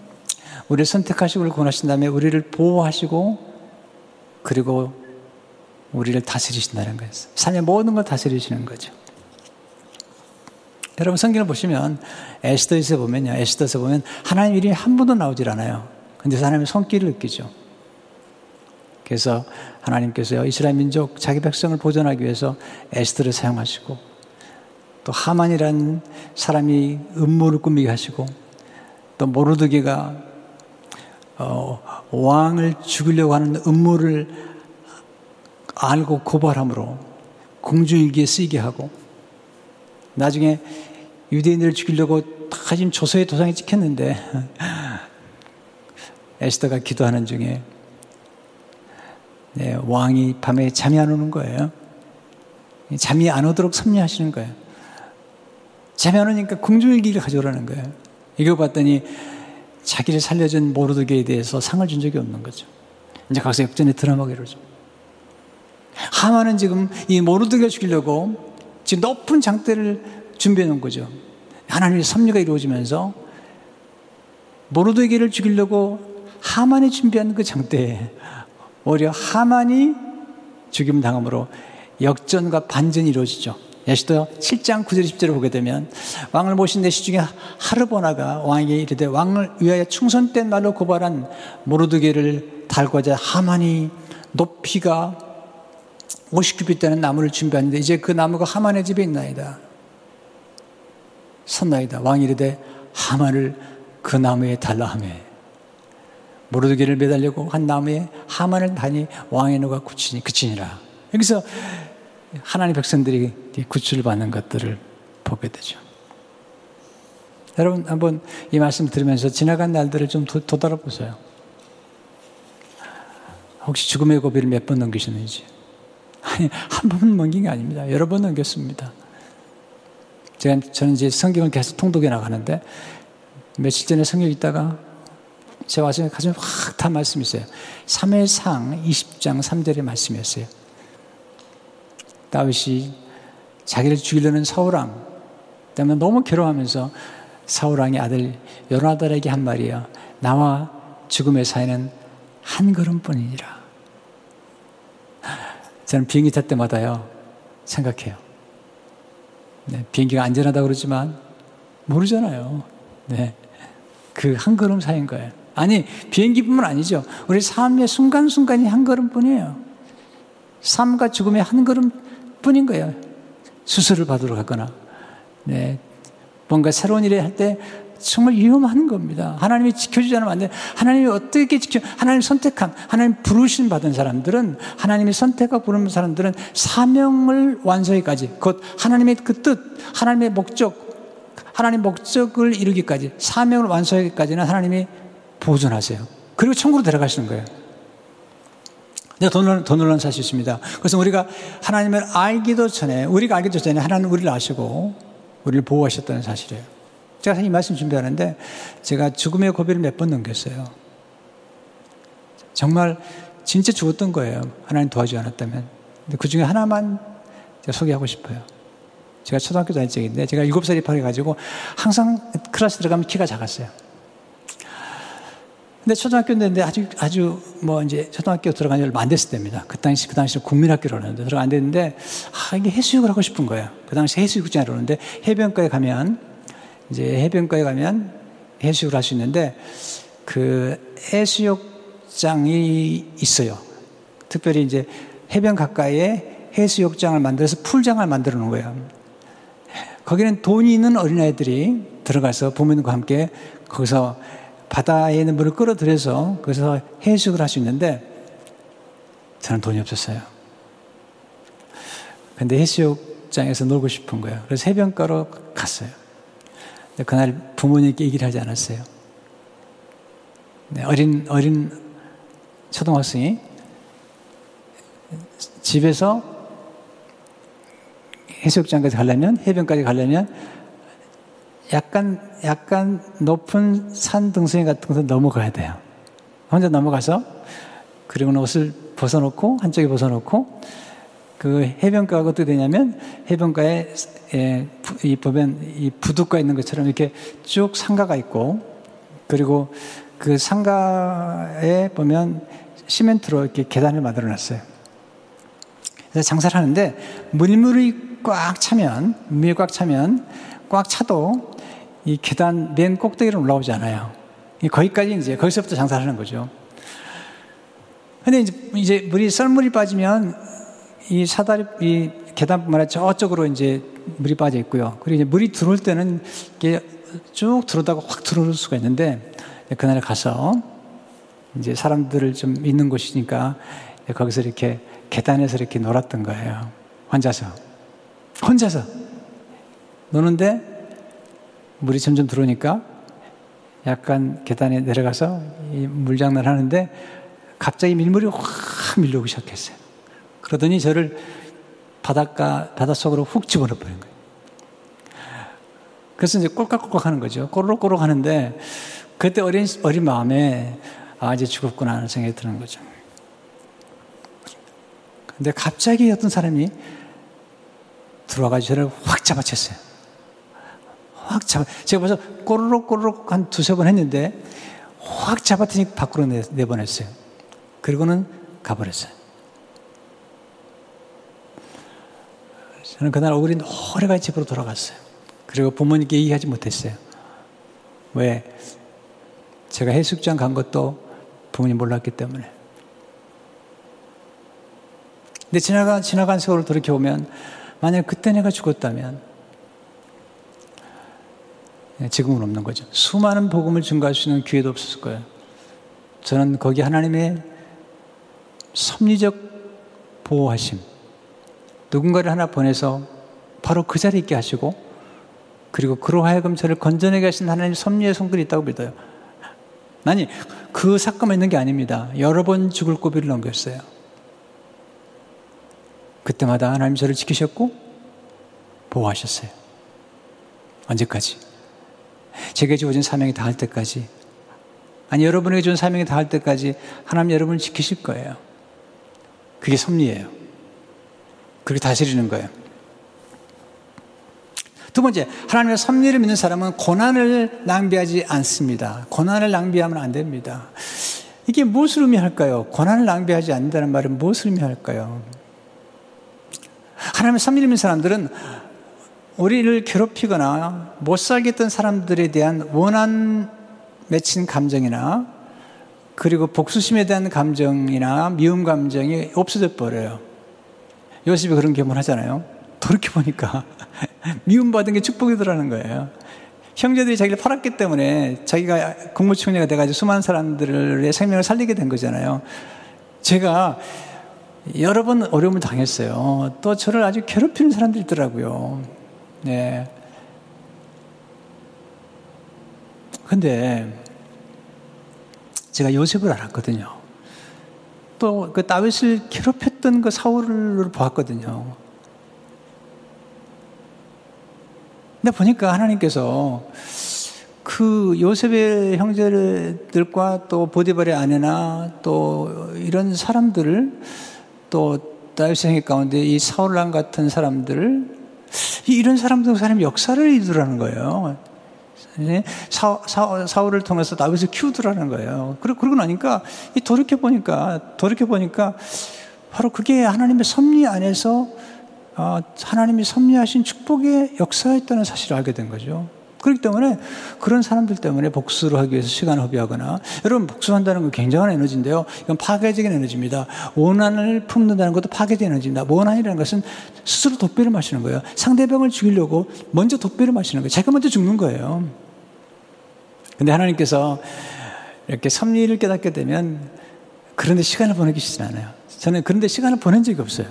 A: 우리를 선택하시고 구원하신 다음에 우리를 보호하시고 그리고 우리를 다스리신다는 거예요. 삶의 모든 걸 다스리시는 거죠. 여러분 성경을 보시면 에스더에서 보면요. 에스더에서 보면 하나님 이름이 한 번도 나오질 않아요. 근데 하나님의 손길을 느끼죠. 그래서 하나님께서 이스라엘 민족 자기 백성을 보존하기 위해서 에스더를 사용하시고 또 하만이라는 사람이 음모를 꾸미게 하시고 또 모르드게가 어, 왕을 죽이려고 하는 음모를 알고 고발함으로 공중일기에 쓰이게 하고 나중에 유대인들을 죽이려고 다 지금 조서에 도장이 찍혔는데 에스더가 기도하는 중에 네, 왕이 밤에 잠이 안 오는 거예요. 잠이 안 오도록 섭리하시는 거예요. 잠이 안 오니까 궁중일기를 가져오라는 거예요. 이거 봤더니 자기를 살려준 모르드게에 대해서 상을 준 적이 없는 거죠. 이제 가서 역전에 드라마가 이러죠. 하마는 지금 이 모르드게 죽이려고 지금 높은 장대를 준비해 놓은 거죠. 하나님의 섭리가 이루어지면서 모르드게를 죽이려고 하만이 준비한 그 장대에 오히려 하만이 죽임 당함으로 역전과 반전이 이루어지죠. 예시도 7장 9절 10절을 보게 되면 왕을 모신 내시 중에 하르보나가 왕에게 이르되 왕을 위하여 충성된 말로 고발한 모르드게를 달고자 하만이 높이가 50규빗 되는 나무를 준비하는데 이제 그 나무가 하만의 집에 있나이다. 선나이다. 왕이 이르되 하만을 그 나무에 달라 하매 모르드게를 매달려고 한 나무에 하만을 다니 왕의 노가 굳히니 그치니라. 여기서 하나님 백성들이 구출을 받는 것들을 보게 되죠. 여러분 한번 이 말씀 들으면서 지나간 날들을 좀 도, 도달아보세요. 혹시 죽음의 고비를 몇 번 넘기셨는지. 아니, 한 번 넘긴 게 아닙니다. 여러 번 넘겼습니다. 제가, 저는 이제 성경을 계속 통독해 나가는데, 며칠 전에 성경 있다가 제가 와서 가슴에 확다 말씀이 있어요. 3회상 20장 3절의 말씀이었어요. 다윗이 자기를 죽이려는 사울왕 때문에 너무 괴로워하면서 사울왕의 아들 요나단에게 한 말이에요. 나와 죽음의 사이는 한 걸음뿐이니라. 저는 비행기 탈 때마다요 생각해요. 네, 비행기가 안전하다 그러지만 모르잖아요. 네, 그 한 걸음 사이인 거예요. 아니 비행기뿐만 아니죠. 우리 삶의 순간순간이 한 걸음 뿐이에요. 삶과 죽음의 한 걸음 뿐인 거예요. 수술을 받으러 가거나, 네, 뭔가 새로운 일을 할 때 정말 위험한 겁니다. 하나님이 지켜주지 않으면 안 돼. 하나님이 어떻게 지켜, 하나님 선택한, 하나님 부르심 받은 사람들은, 하나님이 선택하고 부르는 사람들은 사명을 완성하기까지, 곧 하나님의 그 뜻, 하나님의 목적, 하나님 목적을 이루기까지, 사명을 완성하기까지는 하나님이 보존하세요. 그리고 천국으로 데려가시는 거예요. 근데 더 놀란, 더 놀란 사실이 있습니다. 그래서 우리가 하나님을 알기도 전에, 우리가 알기도 전에 하나님 우리를 아시고, 우리를 보호하셨다는 사실이에요. 제가 이 말씀 준비하는데, 제가 죽음의 고비를 몇 번 넘겼어요. 정말 진짜 죽었던 거예요. 하나님 도와주지 않았다면. 근데 그 중에 하나만 제가 소개하고 싶어요. 제가 초등학교 다닐 적인데, 제가 일곱 살 입학해가지고 항상 클래스 들어가면 키가 작았어요. 근데 초등학교인데 아주, 아주 뭐 이제 초등학교 들어간 지 얼마 안 됐을 때입니다. 그 당시, 그 당시 국민학교로 오는데 들어가 안 됐는데, 아, 이게 해수욕을 하고 싶은 거예요. 그 당시 해수욕장에 오는데 해변가에 가면, 이제 해변가에 가면 해수욕을 할 수 있는데, 그 해수욕장이 있어요. 특별히 이제 해변 가까이에 해수욕장을 만들어서 풀장을 만들어 놓은 거예요. 거기는 돈이 있는 어린아이들이 들어가서 부모님과 함께 거기서 바다에 있는 물을 끌어들여서 거기서 해수욕을 할 수 있는데 저는 돈이 없었어요. 근데 해수욕장에서 놀고 싶은 거예요. 그래서 해변가로 갔어요. 그날 부모님께 얘기를 하지 않았어요. 네, 어린, 어린 초등학생이 집에서 해수욕장까지 가려면, 해변까지 가려면 약간, 약간 높은 산 등성이 같은 곳을 넘어가야 돼요. 혼자 넘어가서, 그리고 옷을 벗어놓고, 한쪽에 벗어놓고, 그 해변가가 어떻게 되냐면, 해변가에, 예, 이 보면, 이 부둣가 있는 것처럼 이렇게 쭉 상가가 있고, 그리고 그 상가에 보면 시멘트로 이렇게 계단을 만들어 놨어요. 그래서 장사를 하는데, 물물이 꽉 차면, 물이 꽉 차면, 꽉 차도 이 계단 맨 꼭대기로 올라오지 않아요. 거기까지 이제 거기서부터 장사를 하는 거죠. 근데 이제, 이제 물이 썰물이 빠지면 이 사다리 이 계단뿐만 아니라 저쪽으로 이제 물이 빠져 있고요. 그리고 이제 물이 들어올 때는 이게 쭉 들어오다가 확 들어올 수가 있는데 그날 가서 이제 사람들을 좀 있는 곳이니까 거기서 이렇게 계단에서 이렇게 놀았던 거예요. 혼자서. 혼자서. 노는데 물이 점점 들어오니까 약간 계단에 내려가서 이 물장난 하는데 갑자기 밀물이 확 밀려오기 시작했어요. 그러더니 저를 바닷가, 바닷속으로 훅 집어넣어 버린 거예요. 그래서 이제 꼴깍꼴깍 하는 거죠. 꼬르륵꼬르륵 하는데 그때 어린, 어린 마음에 아, 이제 죽었구나 하는 생각이 드는 거죠. 근데 갑자기 어떤 사람이 들어와가지고 저를 확 잡아챘어요. 확 잡아. 제가 벌써 꼬르륵 꼬르륵 한 두세 번 했는데 확 잡았더니 밖으로 내, 내보냈어요. 그리고는 가버렸어요. 저는 그날 오그린 오래가 집으로 돌아갔어요. 그리고 부모님께 얘기하지 못했어요. 왜? 제가 해수욕장 간 것도 부모님 몰랐기 때문에. 근데 지나간, 지나간 세월을 돌이켜보면, 만약 그때 내가 죽었다면, 예, 지금은 없는 거죠. 수많은 복음을 증가할 수 있는 기회도 없었을 거예요. 저는 거기 하나님의 섭리적 보호하심, 누군가를 하나 보내서 바로 그 자리에 있게 하시고, 그리고 그로 하여금 저를 건져내게 하신 하나님 섭리의 손길이 있다고 믿어요. 아니, 그 사건만 있는 게 아닙니다. 여러 번 죽을 고비를 넘겼어요. 그때마다 하나님 저를 지키셨고, 보호하셨어요. 언제까지? 제게 주어진 사명이 다할 때까지 아니 여러분에게 준 사명이 다할 때까지 하나님 여러분을 지키실 거예요. 그게 섭리예요. 그렇게 다스리는 거예요. 두 번째, 하나님의 섭리를 믿는 사람은 고난을 낭비하지 않습니다. 고난을 낭비하면 안 됩니다. 이게 무엇을 의미할까요? 고난을 낭비하지 않는다는 말은 무엇을 의미할까요? 하나님의 섭리를 믿는 사람들은 우리를 괴롭히거나 못 살게 했던 사람들에 대한 원한 맺힌 감정이나 그리고 복수심에 대한 감정이나 미움 감정이 없어져 버려요. 요셉이 그런 경험을 하잖아요. 돌이켜 보니까 미움받은 게 축복이더라는 거예요. 형제들이 자기를 팔았기 때문에 자기가 국무총리가 돼가지고 수많은 사람들의 생명을 살리게 된 거잖아요. 제가 여러 번 어려움을 당했어요. 또 저를 아주 괴롭히는 사람들이 있더라고요. 네. 근데 제가 요셉을 알았거든요. 또 그 다윗을 괴롭혔던 그 사울을 보았거든요. 근데 보니까 하나님께서 그 요셉의 형제들과 또 보디발의 아내나 또 이런 사람들을 또 다윗의 형제 가운데 이 사울랑 같은 사람들을 이런 사람들 사람이 역사를 이루라는 거예요. 사, 사, 사울을 통해서 다윗을 키우더라는 거예요. 그러고, 그러고 나니까, 돌이켜 보니까, 돌이켜 보니까, 바로 그게 하나님의 섭리 안에서, 어, 하나님이 섭리하신 축복의 역사였다는 사실을 알게 된 거죠. 그렇기 때문에 그런 사람들 때문에 복수를 하기 위해서 시간을 허비하거나 여러분 복수한다는 건 굉장한 에너지인데요. 이건 파괴적인 에너지입니다. 원한을 품는다는 것도 파괴적인 에너지입니다. 원한이라는 것은 스스로 독배를 마시는 거예요. 상대방을 죽이려고 먼저 독배를 마시는 거예요. 제가 먼저 죽는 거예요. 근데 하나님께서 이렇게 섭리를 깨닫게 되면 그런데 시간을 보내기 쉽지 않아요. 저는 그런데 시간을 보낸 적이 없어요.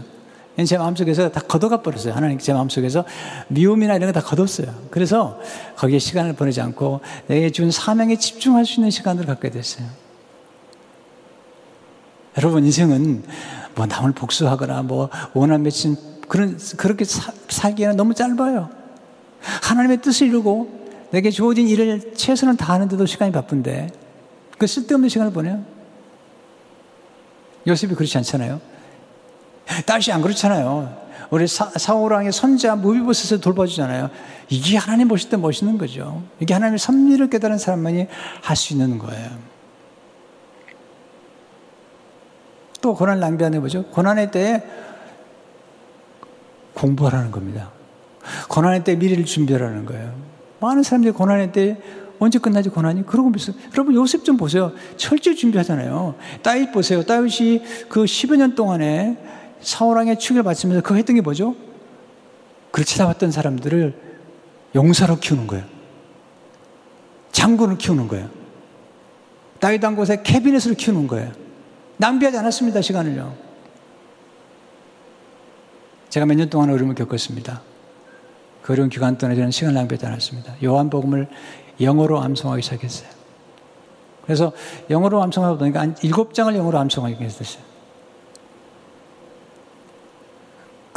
A: 제 마음속에서 다 걷어가 버렸어요. 하나님 제 마음속에서 미움이나 이런 거 다 걷었어요. 그래서 거기에 시간을 보내지 않고 내게 준 사명에 집중할 수 있는 시간을 갖게 됐어요. 여러분 인생은 뭐 남을 복수하거나 뭐 원한 맺힌 그런 그렇게 사, 살기에는 너무 짧아요. 하나님의 뜻을 이루고 내게 주어진 일을 최선을 다하는데도 시간이 바쁜데 그 쓸데없는 시간을 보내요. 요셉이 그렇지 않잖아요. 다시 안 그렇잖아요. 우리 사, 사우랑의 선자 무비보스에서 돌봐주잖아요. 이게 하나님 보실 때 멋있는 거죠. 이게 하나님의 섭리를 깨달은 사람만이 할 수 있는 거예요. 또 고난 낭비하는 거죠. 고난의 때에 공부하라는 겁니다. 고난의 때 미래를 준비하라는 거예요. 많은 사람들이 고난의 때 언제 끝나지 고난이? 그러고 있어요. 여러분 요셉 좀 보세요. 철저히 준비하잖아요. 다윗 보세요. 다윗이 그 10여 년 동안에 사울왕의 축을 받으면서 그 했던 게 뭐죠? 그를 찾아왔던 사람들을 용사로 키우는 거예요. 장군을 키우는 거예요. 다윗 한 곳에 캐비넷을 키우는 거예요. 낭비하지 않았습니다. 시간을요. 제가 몇 년 동안 어려움을 겪었습니다. 그 어려운 기간 동안에 저는 시간 낭비하지 않았습니다. 요한복음을 영어로 암송하기 시작했어요. 그래서 영어로 암송하다 보니까 한 일곱 장을 영어로 암송하게 됐어요.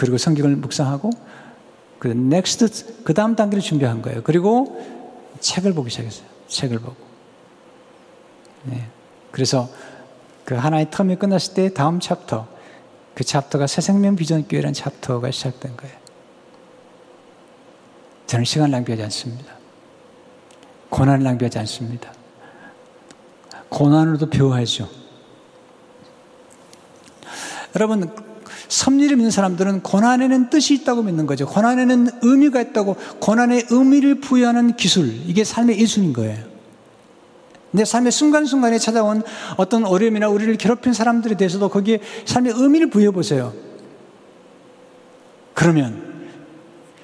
A: 그리고 성경을 묵상하고 그 next 그 다음 단계를 준비한 거예요. 그리고 책을 보기 시작했어요. 책을 보고. 네. 그래서 그 하나의 term이 끝났을 때 다음 챕터 그 chapter가 새 생명 비전 교회라는 chapter가 시작된 거예요. 저는 시간 낭비하지 않습니다. 고난을 낭비하지 않습니다. 고난으로도 배워야죠. 여러분, 섭리를 믿는 사람들은 고난에는 뜻이 있다고 믿는 거죠. 고난에는 의미가 있다고, 고난에 의미를 부여하는 기술, 이게 삶의 예술인 거예요. 내 삶의 순간순간에 찾아온 어떤 어려움이나 우리를 괴롭힌 사람들에 대해서도 거기에 삶의 의미를 부여해 보세요. 그러면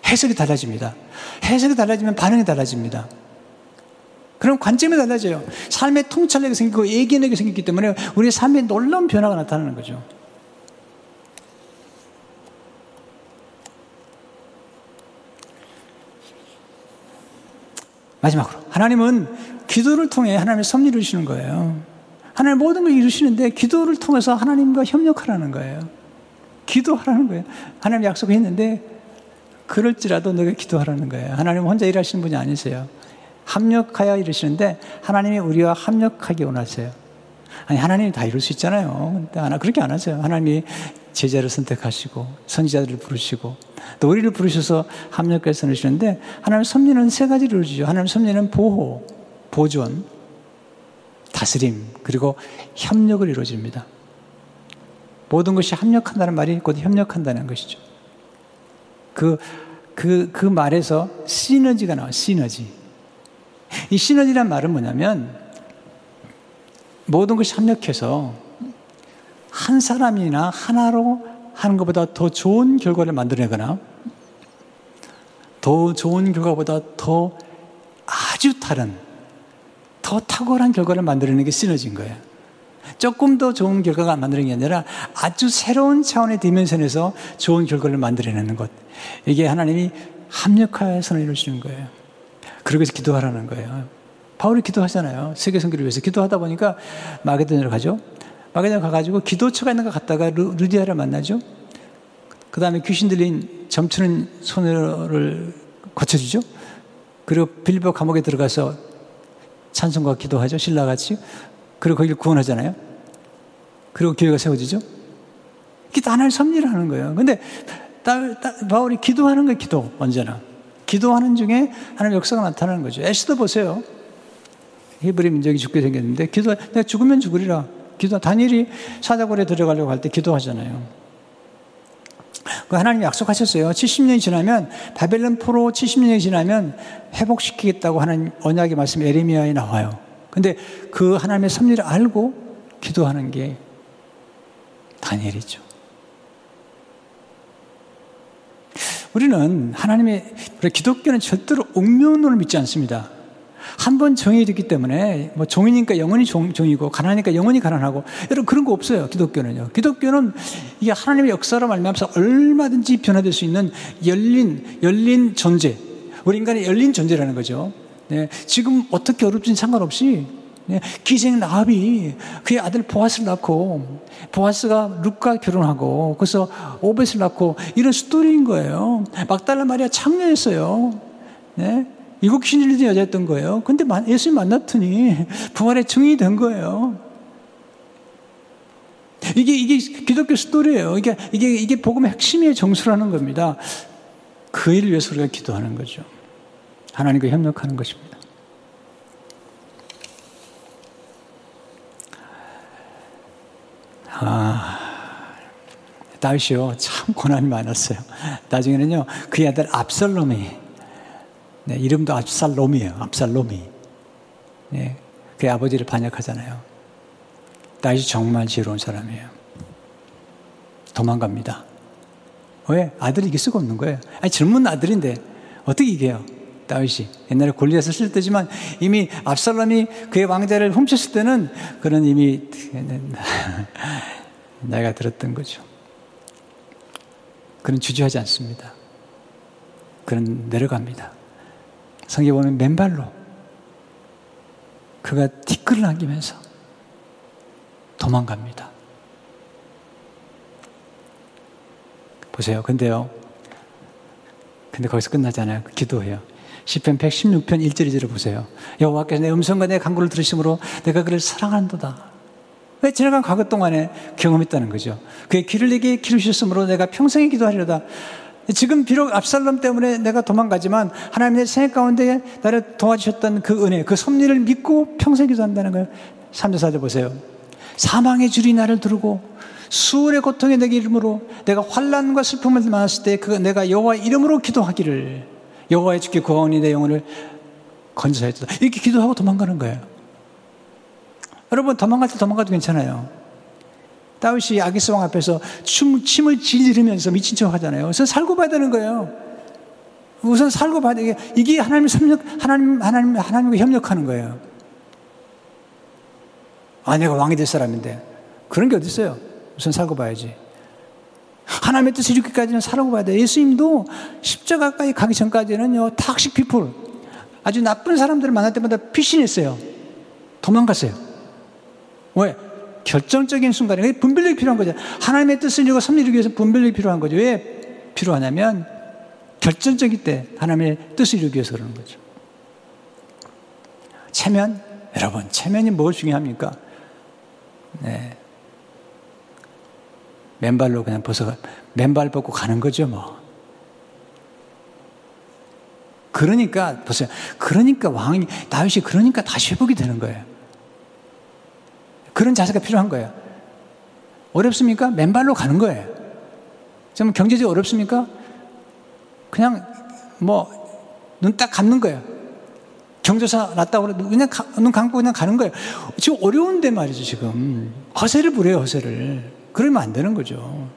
A: 해석이 달라집니다. 해석이 달라지면 반응이 달라집니다. 그럼 관점이 달라져요. 삶의 통찰력이 생기고 예견력이 생기기 때문에 우리의 삶에 놀라운 변화가 나타나는 거죠. 마지막으로 하나님은 기도를 통해 하나님의 섭리를 이루시는 거예요. 하나님 모든 걸 이루시는데 기도를 통해서 하나님과 협력하라는 거예요. 기도하라는 거예요. 하나님 약속했는데 그럴지라도 너가 기도하라는 거예요. 하나님 혼자 일하시는 분이 아니세요. 합력하여 이러시는데 하나님이 우리와 합력하기 원하세요. 아니 하나님이 다 이룰 수 있잖아요. 근데 하나 그렇게 안 하세요. 하나님이 제자를 선택하시고 선지자들을 부르시고 또 우리를 부르셔서 합력해서 넣으시는데 하나님 섭리는 세 가지를 이루어지죠. 하나님 섭리는 보호, 보존, 다스림 그리고 협력을 이루어집니다. 모든 것이 합력한다는 말이 곧 협력한다는 것이죠. 그, 그, 그 말에서 시너지가 나와, 시너지. 이 시너지란 말은 뭐냐면 모든 것이 협력해서 한 사람이나 하나로 하는 것보다 더 좋은 결과를 만들어내거나 더 좋은 결과보다 더 아주 다른 더 탁월한 결과를 만들어내는 게 시너지인 거예요. 조금 더 좋은 결과가 만들어내는 게 아니라 아주 새로운 차원의 디멘션에서 좋은 결과를 만들어내는 것. 이게 하나님이 합력하여서 이루시는 거예요. 그러기 위해서 기도하라는 거예요. 바울이 기도하잖아요. 세계 선교를 위해서 기도하다 보니까 마게도냐로 가죠. 마게도냐 가가지고 기도처가 있는 것 갔다가 루, 디아를 만나죠. 그 다음에 귀신 들린 점치는 소녀를 고쳐주죠. 그리고 빌보 감옥에 들어가서 찬송과 기도하죠. 신라 같이. 그리고 거기를 구원하잖아요. 그리고 교회가 세워지죠. 이게 다 하나의 섭리를 하는 거예요. 근데 바울이 기도하는 거예요. 기도. 언제나. 기도하는 중에 하나님 역사가 나타나는 거죠. 에스더 보세요. 히브리 민족이 죽게 생겼는데 기도 내가 죽으면 죽으리라. 기도 다니엘이 사자굴에 들어가려고 할 때 기도하잖아요. 그 하나님 약속하셨어요. 70년이 지나면 바벨론 포로 70년이 지나면 회복시키겠다고 하는 언약의 말씀 에레미야에 나와요. 근데 그 하나님의 섭리를 알고 기도하는 게 다니엘이죠. 우리는 하나님의 기독교는 절대로 옥면론을 믿지 않습니다. 한 번 정해졌기 때문에 뭐 종이니까 영원히 종, 종이고 가난하니까 영원히 가난하고 여러분 그런 거 없어요. 기독교는요. 기독교는 이게 하나님의 역사로 말미암아서 얼마든지 변화될 수 있는 열린 열린 존재. 우리 인간의 열린 존재라는 거죠. 네. 지금 어떻게 어렵진 상관없이 네. 기생 라합이 그의 아들 보아스를 낳고 보아스가 룩과 결혼하고 그래서 오벳을 낳고 이런 스토리인 거예요. 막달라 마리아 창녀였어요. 네. 이국 신일된 여자였던 거예요. 근데 예수님 만났더니 부활의 증인이 된 거예요. 이게, 이게 기독교 스토리예요. 이게, 이게, 이게 복음의 핵심의 정수라는 겁니다. 그 일을 위해서 우리가 기도하는 거죠. 하나님과 협력하는 것입니다. 아, 다윗이요. 참 고난이 많았어요. 나중에는요, 그의 아들 압살롬이 네, 이름도 압살롬이에요. 압살롬이. 네, 그 아버지를 반역하잖아요. 다윗이 정말 지혜로운 사람이에요. 도망갑니다. 왜? 아들이 이길 수가 없는 거예요. 아니, 젊은 아들인데 어떻게 이겨요? 다윗이. 옛날에 골리앗을 쓸 때지만 이미 압살롬이 그의 왕자를 훔쳤을 때는 그런 이미 나이가 들었던 거죠. 그는 주저하지 않습니다. 그는 내려갑니다. 성경 보면 맨발로 그가 티끌을 남기면서 도망갑니다. 보세요. 근데요. 근데 거기서 끝나잖아요. 기도해요. 시편 116편 1절 2절을 보세요. 여호와께서 내 음성과 내 간구를 들으심으로 내가 그를 사랑한도다. 왜 지나간 과거 동안에 경험했다는 거죠. 그의 길을 내게 기르셨으므로 내가 평생에 기도하리로다. 지금 비록 압살롬 때문에 내가 도망가지만 하나님의 생각 가운데 나를 도와주셨던 그 은혜, 그 섭리를 믿고 평생 기도한다는 거예요. 3절 4절 보세요. 사망의 줄이 나를 두르고 수월의 고통에 내게 이름으로 내가 환란과 슬픔을 만났을 때 그 내가 여호와 이름으로 기도하기를 여호와의 주께 구하오니 내 영혼을 건져사했다. 이렇게 기도하고 도망가는 거예요. 여러분 도망갈 때 도망가도 괜찮아요. 다윗이 아기스 왕 앞에서 춤, 침을 질리면서 미친 척 하잖아요. 우선 살고 봐야 되는 거예요. 우선 살고 봐야 돼. 이게 하나님 협력, 하나님, 하나님, 하나님과 협력하는 거예요. 아, 내가 왕이 될 사람인데. 그런 게 어딨어요. 우선 살고 봐야지. 하나님의 뜻을 이루기까지는 살고 봐야 돼. 예수님도 십자가까지 가기 전까지는요, 탁식 피플. 아주 나쁜 사람들을 만날 때마다 피신했어요. 도망갔어요. 왜? 결정적인 순간에 분별력이 필요한 거죠. 하나님의 뜻을 이루고 섭리를 위해서 분별력이 필요한 거죠. 왜 필요하냐면 결정적일 때 하나님의 뜻을 이루기 위해서 그러는 거죠. 체면 여러분 체면이 뭘 중요합니까? 네. 맨발로 그냥 벗어 맨발 벗고 가는 거죠 뭐. 그러니까 보세요. 그러니까 왕이 다윗이 그러니까 다시 회복이 되는 거예요. 그런 자세가 필요한 거예요. 어렵습니까? 맨발로 가는 거예요. 좀 경제적으로 어렵습니까? 그냥 뭐, 눈 딱 감는 거예요. 경조사 났다고 그래. 그냥 가, 눈 감고 그냥 가는 거예요. 지금 어려운데 말이죠, 지금. 허세를 부려요, 허세를. 그러면 안 되는 거죠.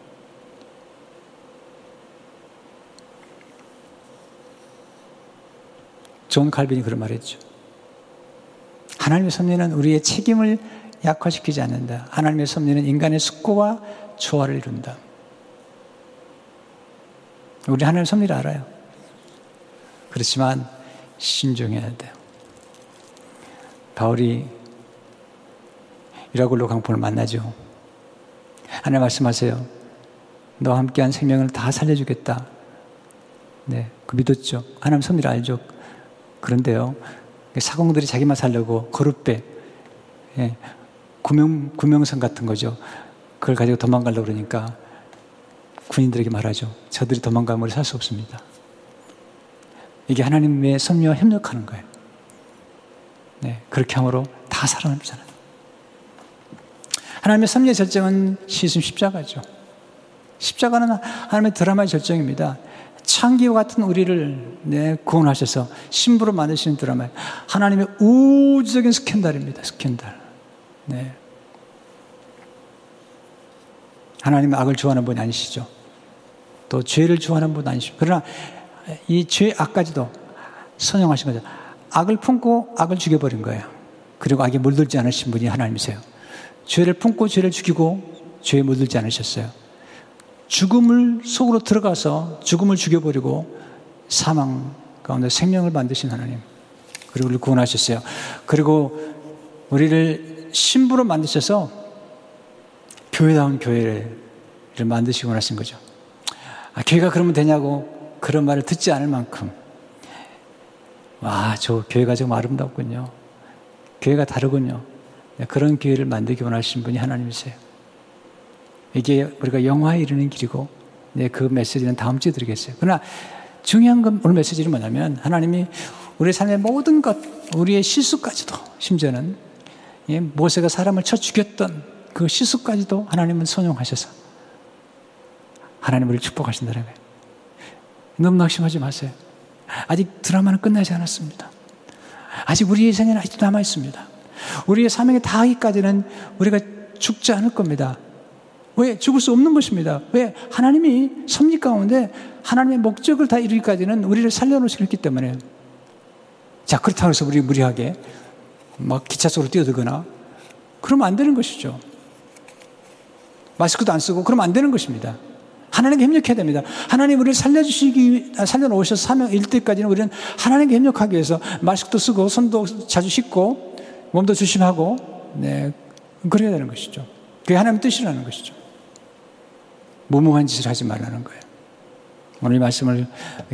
A: 존 칼빈이 그런 말 했죠. 하나님의 섭리는 우리의 책임을 약화시키지 않는다. 하나님의 섭리는 인간의 숙고와 조화를 이룬다. 우리 하나님의 섭리를 알아요. 그렇지만 신중해야 돼요. 바울이 이라골로 강포를 만나죠. 하나님 말씀하세요. 너와 함께한 생명을 다 살려주겠다. 네, 그 믿었죠. 하나님 섭리를 알죠. 그런데요, 사공들이 자기만 살려고 거룻배, 예, 구명, 구명선 같은 거죠. 그걸 가지고 도망가려고 그러니까 군인들에게 말하죠. 저들이 도망가면 우리 살 수 없습니다. 이게 하나님의 섭리와 협력하는 거예요. 네, 그렇게 함으로 다 살아남잖아요. 하나님의 섭리의 절정은 시순 십자가죠. 십자가는 하나님의 드라마의 절정입니다. 창기와 같은 우리를 네, 구원하셔서 신부로 만드시는 드라마. 하나님의 우주적인 스캔들입니다. 스캔들. 네. 하나님은 악을 좋아하는 분이 아니시죠. 또 죄를 좋아하는 분 아니시죠. 그러나 이 죄 악까지도 선용하신 거죠. 악을 품고 악을 죽여버린 거예요. 그리고 악에 물들지 않으신 분이 하나님이세요. 죄를 품고 죄를 죽이고 죄에 물들지 않으셨어요. 죽음을 속으로 들어가서 죽음을 죽여버리고 사망 가운데 생명을 만드신 하나님. 그리고 우리를 구원하셨어요. 그리고 우리를 신부로 만드셔서 교회다운 교회를 만드시고 나신 거죠. 아, 교회가 그러면 되냐고 그런 말을 듣지 않을 만큼 와, 저 교회가 정말 아름답군요. 교회가 다르군요. 네, 그런 교회를 만들기 원하신 분이 하나님이세요. 이게 우리가 영화에 이르는 길이고, 네, 그 메시지는 다음 주에 드리겠어요. 그러나 중요한 건 오늘 메시지는 뭐냐면 하나님이 우리 삶의 모든 것, 우리의 실수까지도 심지어는 예, 모세가 사람을 쳐 죽였던 그 실수까지도 하나님은 선용하셔서 하나님 우리를 축복하신다는 거예요. 너무 낙심하지 마세요. 아직 드라마는 끝나지 않았습니다. 아직 우리의 생에는 아직도 남아 있습니다. 우리의 사명에 다하기까지는 우리가 죽지 않을 겁니다. 왜? 죽을 수 없는 것입니다. 왜? 하나님이 섭리 가운데 하나님의 목적을 다 이루기까지는 우리를 살려놓으셨기 때문에. 자, 그렇다고 해서 우리 무리하게 막 기차 속으로 뛰어들거나 그러면 안 되는 것이죠. 마스크도 안 쓰고 그러면 안 되는 것입니다. 하나님께 협력해야 됩니다. 하나님 우리를 살려주시기, 살려놓으셔서 사명 일 때까지는 우리는 하나님께 협력하기 위해서 마스크도 쓰고 손도 자주 씻고 몸도 조심하고, 네, 그래야 되는 것이죠. 그게 하나님의 뜻이라는 것이죠. 무모한 짓을 하지 말라는 거예요. 오늘 말씀을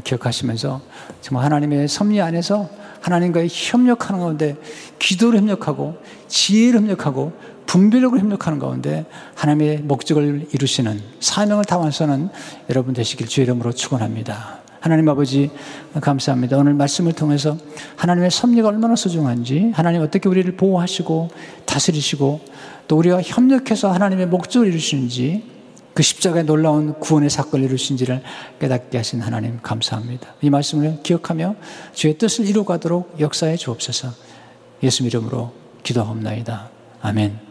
A: 기억하시면서 정말 하나님의 섭리 안에서 하나님과의 협력하는 가운데 기도를 협력하고 지혜를 협력하고 분별력을 협력하는 가운데 하나님의 목적을 이루시는 사명을 다 완수하는 여러분 되시길 주의 이름으로 축원합니다. 하나님 아버지 감사합니다. 오늘 말씀을 통해서 하나님의 섭리가 얼마나 소중한지 하나님 어떻게 우리를 보호하시고 다스리시고 또 우리와 협력해서 하나님의 목적을 이루시는지 그 십자가의 놀라운 구원의 사건을 이루신지를 깨닫게 하신 하나님 감사합니다. 이 말씀을 기억하며 주의 뜻을 이루가도록 역사해 주옵소서. 예수 이름으로 기도하옵나이다. 아멘.